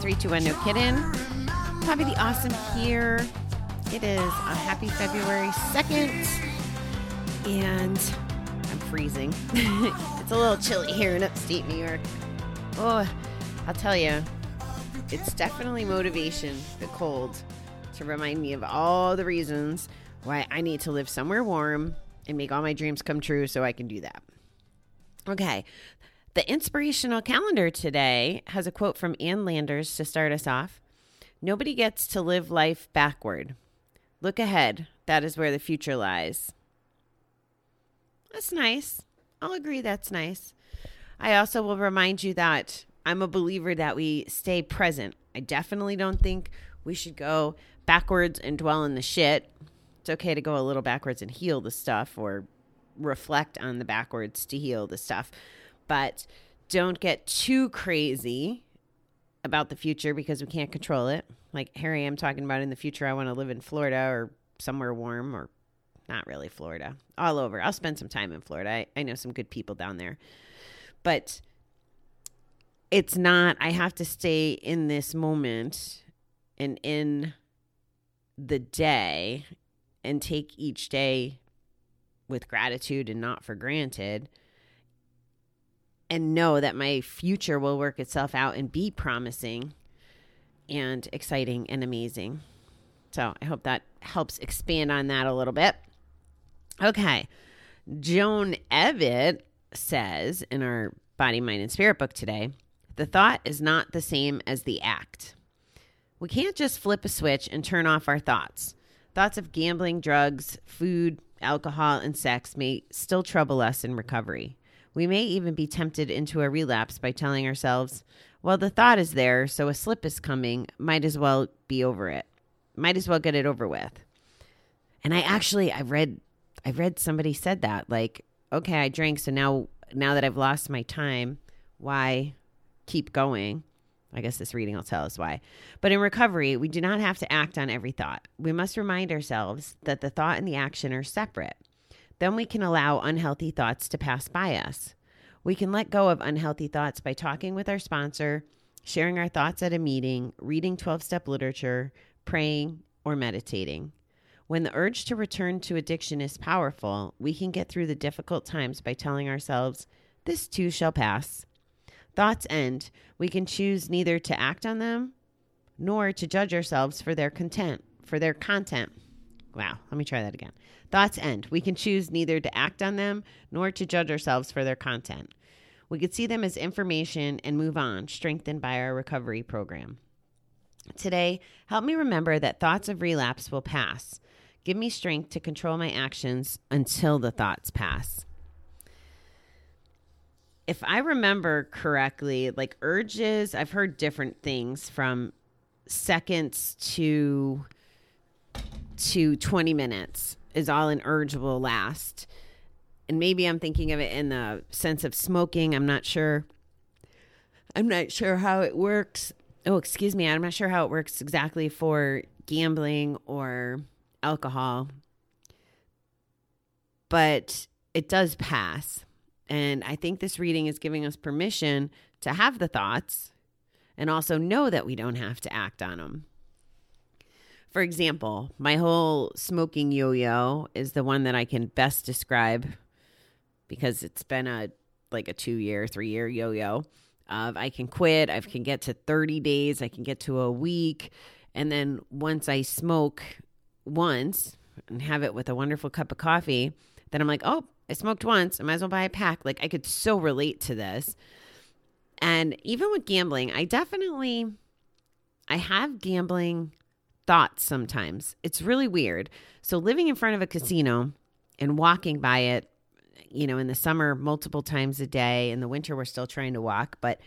321 No Kidding. Probably the awesome here. It is a happy February 2nd, and I'm freezing. it's a little chilly here in upstate New York. Oh, I'll tell you, it's definitely motivation, the cold, to remind me of all the reasons why I need to live somewhere warm and make all my dreams come true so I can do that. Okay. The inspirational calendar today has a quote from Ann Landers to start us off. Nobody gets to live life backward. Look ahead. That is where the future lies. That's nice. I'll agree that's nice. I also will remind you that I'm a believer that we stay present. I definitely don't think we should go backwards and dwell in the shit. It's okay to go a little backwards and heal the stuff or reflect on the backwards to heal the stuff. But don't get too crazy about the future because we can't control it. Like here I am talking about in the future, I want to live in Florida or somewhere warm or not really Florida, all over. I'll spend some time in Florida. I, I know some good people down there. But it's not, I have to stay in this moment and in the day and take each day with gratitude and not for granted and know that my future will work itself out and be promising and exciting and amazing. So I hope that helps expand on that a little bit. Okay. Joan Evitt says in our Body, Mind, and Spirit book today the thought is not the same as the act. We can't just flip a switch and turn off our thoughts. Thoughts of gambling, drugs, food, alcohol, and sex may still trouble us in recovery. We may even be tempted into a relapse by telling ourselves, well, the thought is there, so a slip is coming, might as well be over it. Might as well get it over with. And I actually I read I read somebody said that like, okay, I drank, so now now that I've lost my time, why keep going? I guess this reading will tell us why. But in recovery, we do not have to act on every thought. We must remind ourselves that the thought and the action are separate. Then we can allow unhealthy thoughts to pass by us. We can let go of unhealthy thoughts by talking with our sponsor, sharing our thoughts at a meeting, reading 12 step literature, praying, or meditating. When the urge to return to addiction is powerful, we can get through the difficult times by telling ourselves, This too shall pass. Thoughts end. We can choose neither to act on them nor to judge ourselves for their content, for their content. Wow, let me try that again. Thoughts end. We can choose neither to act on them nor to judge ourselves for their content. We could see them as information and move on, strengthened by our recovery program. Today, help me remember that thoughts of relapse will pass. Give me strength to control my actions until the thoughts pass. If I remember correctly, like urges, I've heard different things from seconds to to 20 minutes is all an urge will last. And maybe I'm thinking of it in the sense of smoking. I'm not sure. I'm not sure how it works. Oh, excuse me. I'm not sure how it works exactly for gambling or alcohol. But it does pass. And I think this reading is giving us permission to have the thoughts and also know that we don't have to act on them. For example, my whole smoking yo yo is the one that I can best describe because it's been a like a two year, three year yo yo. Of I can quit, I can get to 30 days, I can get to a week. And then once I smoke once and have it with a wonderful cup of coffee, then I'm like, oh, I smoked once. I might as well buy a pack. Like I could so relate to this. And even with gambling, I definitely I have gambling thoughts sometimes. It's really weird. So living in front of a casino and walking by it, you know, in the summer multiple times a day, in the winter we're still trying to walk, but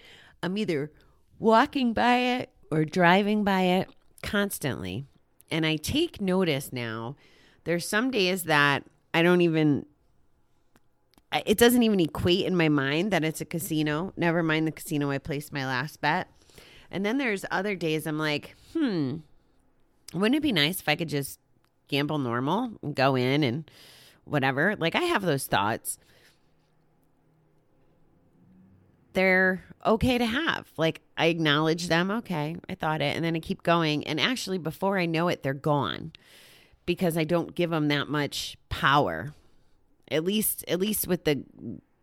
I'm either walking by it or driving by it constantly. And I take notice now. There's some days that I don't even it doesn't even equate in my mind that it's a casino. Never mind the casino I placed my last bet. And then there's other days I'm like, hmm, wouldn't it be nice if I could just gamble normal and go in and whatever? Like I have those thoughts. they're okay to have. Like I acknowledge them, okay, I thought it, and then I keep going. And actually, before I know it, they're gone because I don't give them that much power. At least, at least with the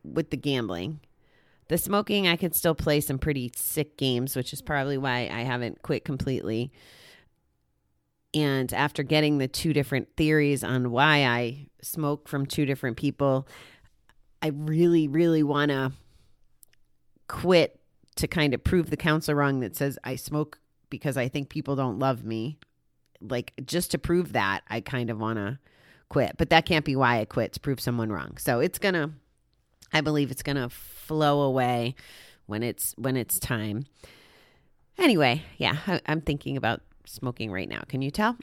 with the gambling, the smoking, I could still play some pretty sick games, which is probably why I haven't quit completely. And after getting the two different theories on why I smoke from two different people, I really, really want to quit to kind of prove the counselor wrong that says I smoke because I think people don't love me. Like just to prove that, I kind of want to quit. But that can't be why I quit to prove someone wrong. So it's going to I believe it's going to flow away when it's when it's time. Anyway, yeah, I, I'm thinking about smoking right now. Can you tell?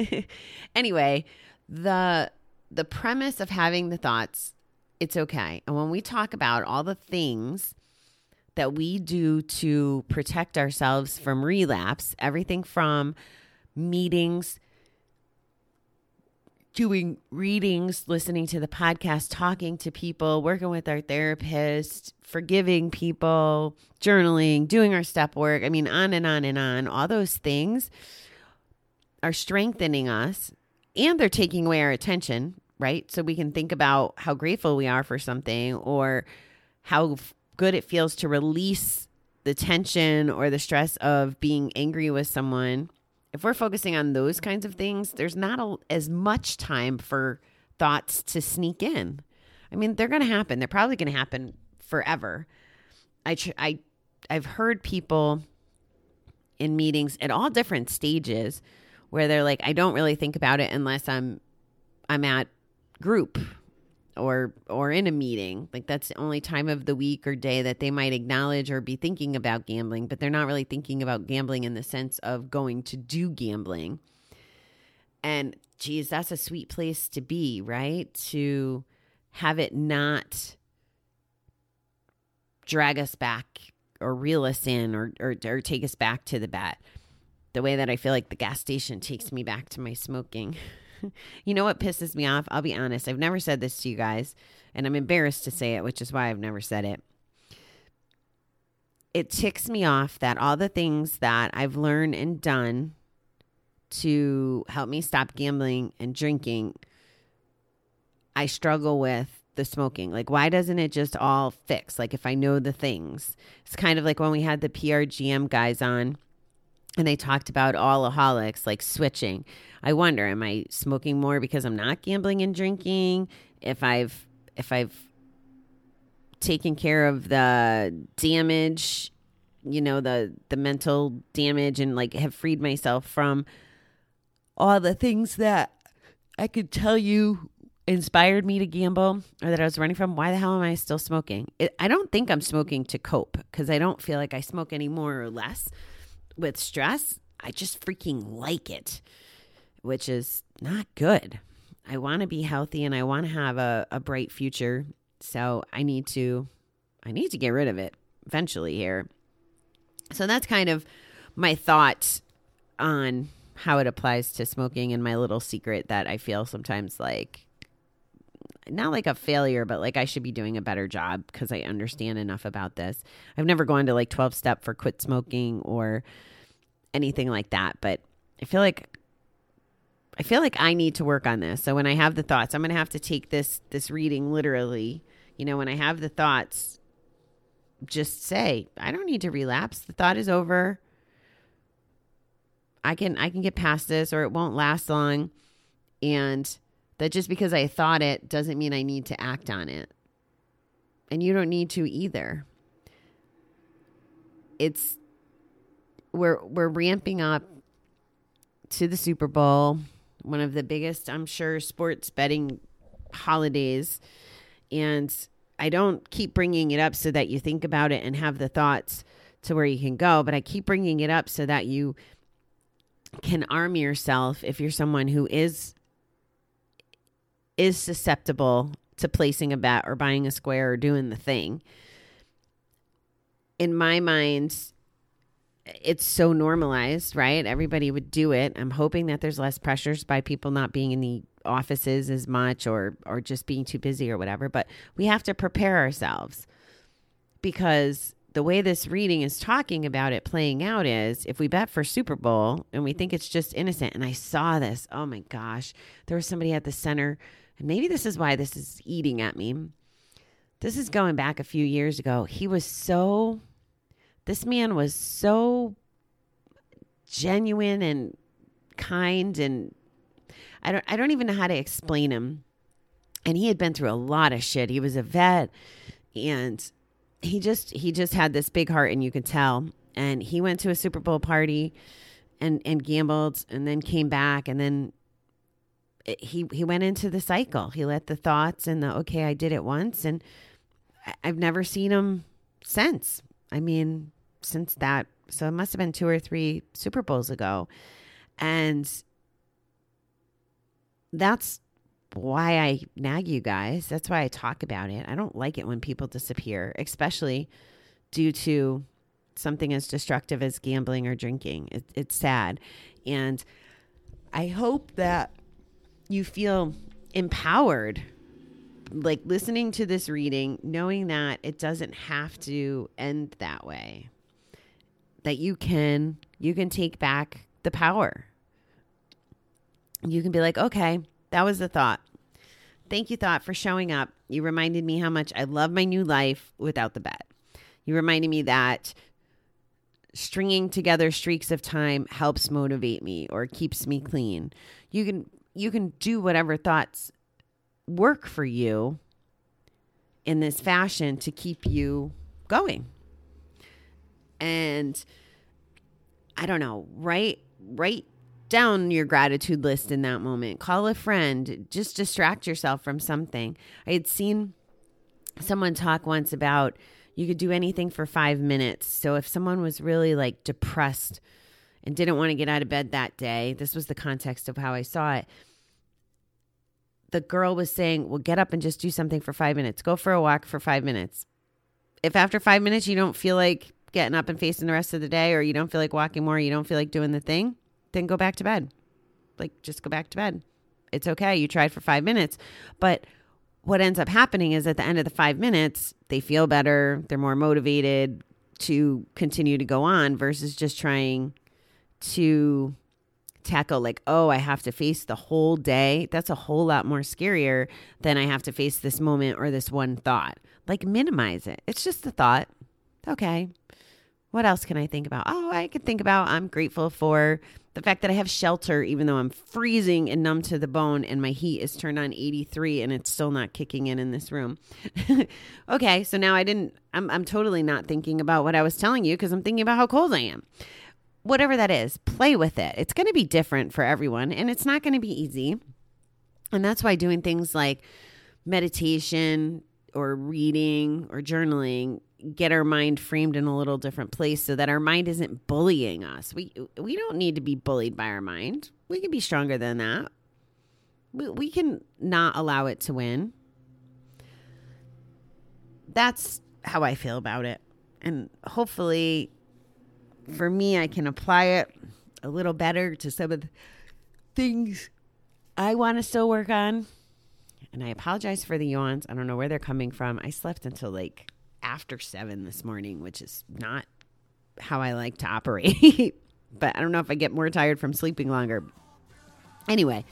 anyway, the the premise of having the thoughts, it's okay. And when we talk about all the things that we do to protect ourselves from relapse, everything from meetings, doing readings, listening to the podcast, talking to people, working with our therapist, forgiving people, journaling, doing our step work. I mean, on and on and on. All those things are strengthening us and they're taking away our attention, right? So we can think about how grateful we are for something or how good it feels to release the tension or the stress of being angry with someone, if we're focusing on those kinds of things, there's not a, as much time for thoughts to sneak in. I mean, they're going to happen. They're probably going to happen forever. I tr- I I've heard people in meetings at all different stages where they're like, I don't really think about it unless I'm I'm at group or or in a meeting like that's the only time of the week or day that they might acknowledge or be thinking about gambling but they're not really thinking about gambling in the sense of going to do gambling. And geez that's a sweet place to be right? To have it not drag us back or reel us in or, or, or take us back to the bat. The way that i feel like the gas station takes me back to my smoking you know what pisses me off? I'll be honest. I've never said this to you guys, and I'm embarrassed to say it, which is why I've never said it. It ticks me off that all the things that I've learned and done to help me stop gambling and drinking, I struggle with the smoking. Like, why doesn't it just all fix? Like, if I know the things, it's kind of like when we had the PRGM guys on and they talked about alcoholics like switching. I wonder, am I smoking more because I'm not gambling and drinking? If I've if I've taken care of the damage, you know, the the mental damage and like have freed myself from all the things that I could tell you inspired me to gamble or that I was running from, why the hell am I still smoking? I don't think I'm smoking to cope because I don't feel like I smoke any more or less with stress, I just freaking like it, which is not good. I want to be healthy and I want to have a, a bright future. So I need to I need to get rid of it eventually here. So that's kind of my thought on how it applies to smoking and my little secret that I feel sometimes like not like a failure, but like I should be doing a better job because I understand enough about this. I've never gone to like 12 step for quit smoking or anything like that, but I feel like I feel like I need to work on this. So when I have the thoughts, I'm going to have to take this this reading literally. You know, when I have the thoughts, just say, I don't need to relapse. The thought is over. I can I can get past this or it won't last long. And that just because I thought it doesn't mean I need to act on it. And you don't need to either. It's we're we're ramping up to the Super Bowl, one of the biggest, I'm sure, sports betting holidays. And I don't keep bringing it up so that you think about it and have the thoughts to where you can go, but I keep bringing it up so that you can arm yourself if you're someone who is is susceptible to placing a bet or buying a square or doing the thing. In my mind, it's so normalized, right? Everybody would do it. I'm hoping that there's less pressures by people not being in the offices as much or or just being too busy or whatever, but we have to prepare ourselves. because the way this reading is talking about it playing out is if we bet for Super Bowl and we think it's just innocent, and I saw this, oh my gosh, there was somebody at the center, and maybe this is why this is eating at me. This is going back a few years ago. He was so, this man was so genuine and kind, and I don't, I don't even know how to explain him. And he had been through a lot of shit. He was a vet, and he just he just had this big heart and you could tell and he went to a super bowl party and and gambled and then came back and then he he went into the cycle he let the thoughts and the okay i did it once and i've never seen him since i mean since that so it must have been two or three super bowls ago and that's why I nag you guys. That's why I talk about it. I don't like it when people disappear, especially due to something as destructive as gambling or drinking. It, it's sad. And I hope that you feel empowered like listening to this reading, knowing that it doesn't have to end that way. That you can you can take back the power. You can be like, "Okay, that was the thought. Thank you, Thought, for showing up. You reminded me how much I love my new life without the bet. You reminded me that stringing together streaks of time helps motivate me or keeps me clean. You can you can do whatever thoughts work for you in this fashion to keep you going. And I don't know, write write down your gratitude list in that moment. Call a friend, just distract yourself from something. I had seen someone talk once about you could do anything for five minutes. So if someone was really like depressed and didn't want to get out of bed that day, this was the context of how I saw it. The girl was saying, Well, get up and just do something for five minutes. Go for a walk for five minutes. If after five minutes you don't feel like getting up and facing the rest of the day, or you don't feel like walking more, you don't feel like doing the thing, then go back to bed. Like, just go back to bed. It's okay. You tried for five minutes. But what ends up happening is at the end of the five minutes, they feel better. They're more motivated to continue to go on versus just trying to tackle, like, oh, I have to face the whole day. That's a whole lot more scarier than I have to face this moment or this one thought. Like, minimize it. It's just a thought. Okay. What else can I think about? Oh, I could think about I'm grateful for the fact that I have shelter, even though I'm freezing and numb to the bone, and my heat is turned on 83 and it's still not kicking in in this room. okay, so now I didn't, I'm, I'm totally not thinking about what I was telling you because I'm thinking about how cold I am. Whatever that is, play with it. It's going to be different for everyone and it's not going to be easy. And that's why doing things like meditation or reading or journaling get our mind framed in a little different place so that our mind isn't bullying us. We we don't need to be bullied by our mind. We can be stronger than that. We, we can not allow it to win. That's how I feel about it. And hopefully for me I can apply it a little better to some of the things I want to still work on. And I apologize for the yawns. I don't know where they're coming from. I slept until like after seven this morning, which is not how I like to operate. but I don't know if I get more tired from sleeping longer. Anyway,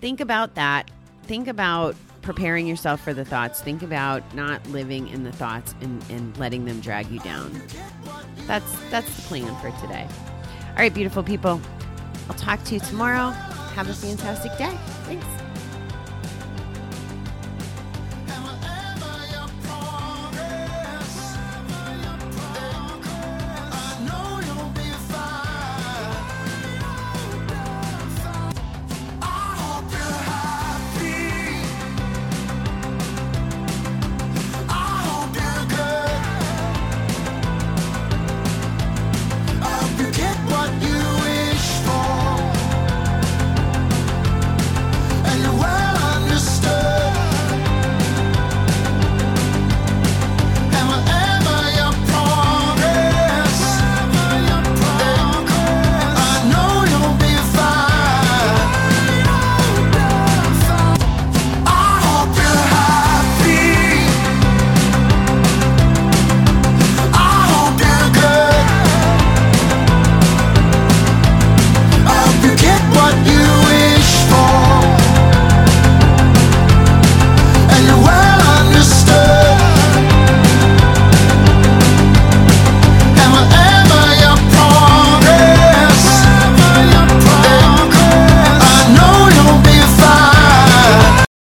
think about that. Think about preparing yourself for the thoughts. Think about not living in the thoughts and, and letting them drag you down. That's that's the plan for today. All right, beautiful people. I'll talk to you tomorrow. Have a fantastic day. Thanks.